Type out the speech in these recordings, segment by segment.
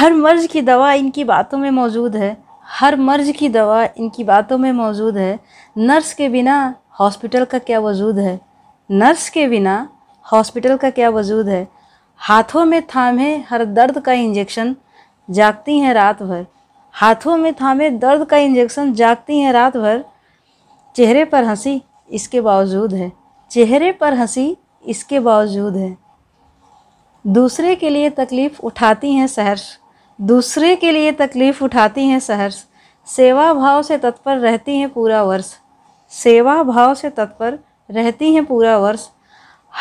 हर मर्ज की दवा इनकी बातों में मौजूद है। हर मर्ज की दवा इनकी बातों में मौजूद है। नर्स के बिना हॉस्पिटल का क्या वजूद है? नर्स के बिना हॉस्पिटल का क्या वजूद है? हाथों में थामे हर दर्द का इंजेक्शन जागती हैं रात भर। हाथों में थामे दर्द का इंजेक्शन जागती हैं रात भर। चेहरे पर हँसी इसके बावजूद है। चेहरे पर हँसी इसके बावजूद है। दूसरे के लिए तकलीफ़ उठाती हैं सहर्ष। दूसरे के लिए तकलीफ़ उठाती हैं सहर्ष। सेवा भाव से तत्पर रहती हैं पूरा वर्ष। सेवा भाव से तत्पर रहती हैं पूरा वर्ष।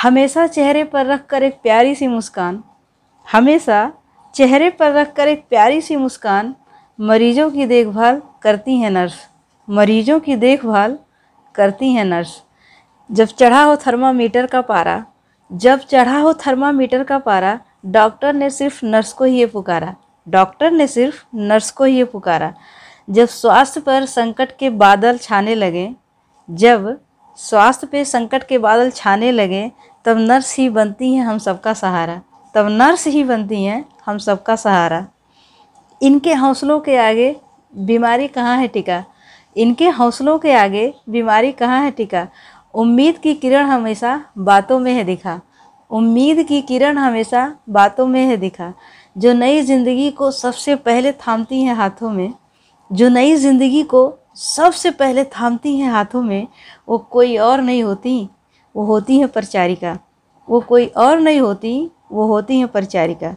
हमेशा चेहरे पर रख कर एक प्यारी सी मुस्कान। हमेशा चेहरे पर रख कर एक प्यारी सी मुस्कान मरीजों की देखभाल करती हैं नर्स। मरीजों की देखभाल करती हैं नर्स। जब चढ़ा हो थर्मामीटर का पारा, जब चढ़ा हो थर्मामीटर का पारा, डॉक्टर ने सिर्फ़ नर्स को ही ये पुकारा। डॉक्टर ने सिर्फ़ नर्स को ही पुकारा। जब स्वास्थ्य पर संकट के बादल छाने लगे, जब स्वास्थ्य पे संकट के बादल छाने लगे, तब नर्स ही बनती हैं हम सबका सहारा। तब नर्स ही बनती हैं हम सबका सहारा। इनके हौसलों के आगे बीमारी कहाँ है टिका? इनके हौसलों के आगे बीमारी कहाँ है टिका? उम्मीद की किरण हमेशा बातों में है दिखा। उम्मीद की किरण हमेशा बातों में है दिखा। जो नई ज़िंदगी को सबसे पहले थामती हैं हाथों में, जो नई ज़िंदगी को सबसे पहले थामती हैं हाथों में, वो कोई और नहीं होती, वो होती हैं परिचारिका। वो कोई और नहीं होती, वो होती हैं परिचारिका।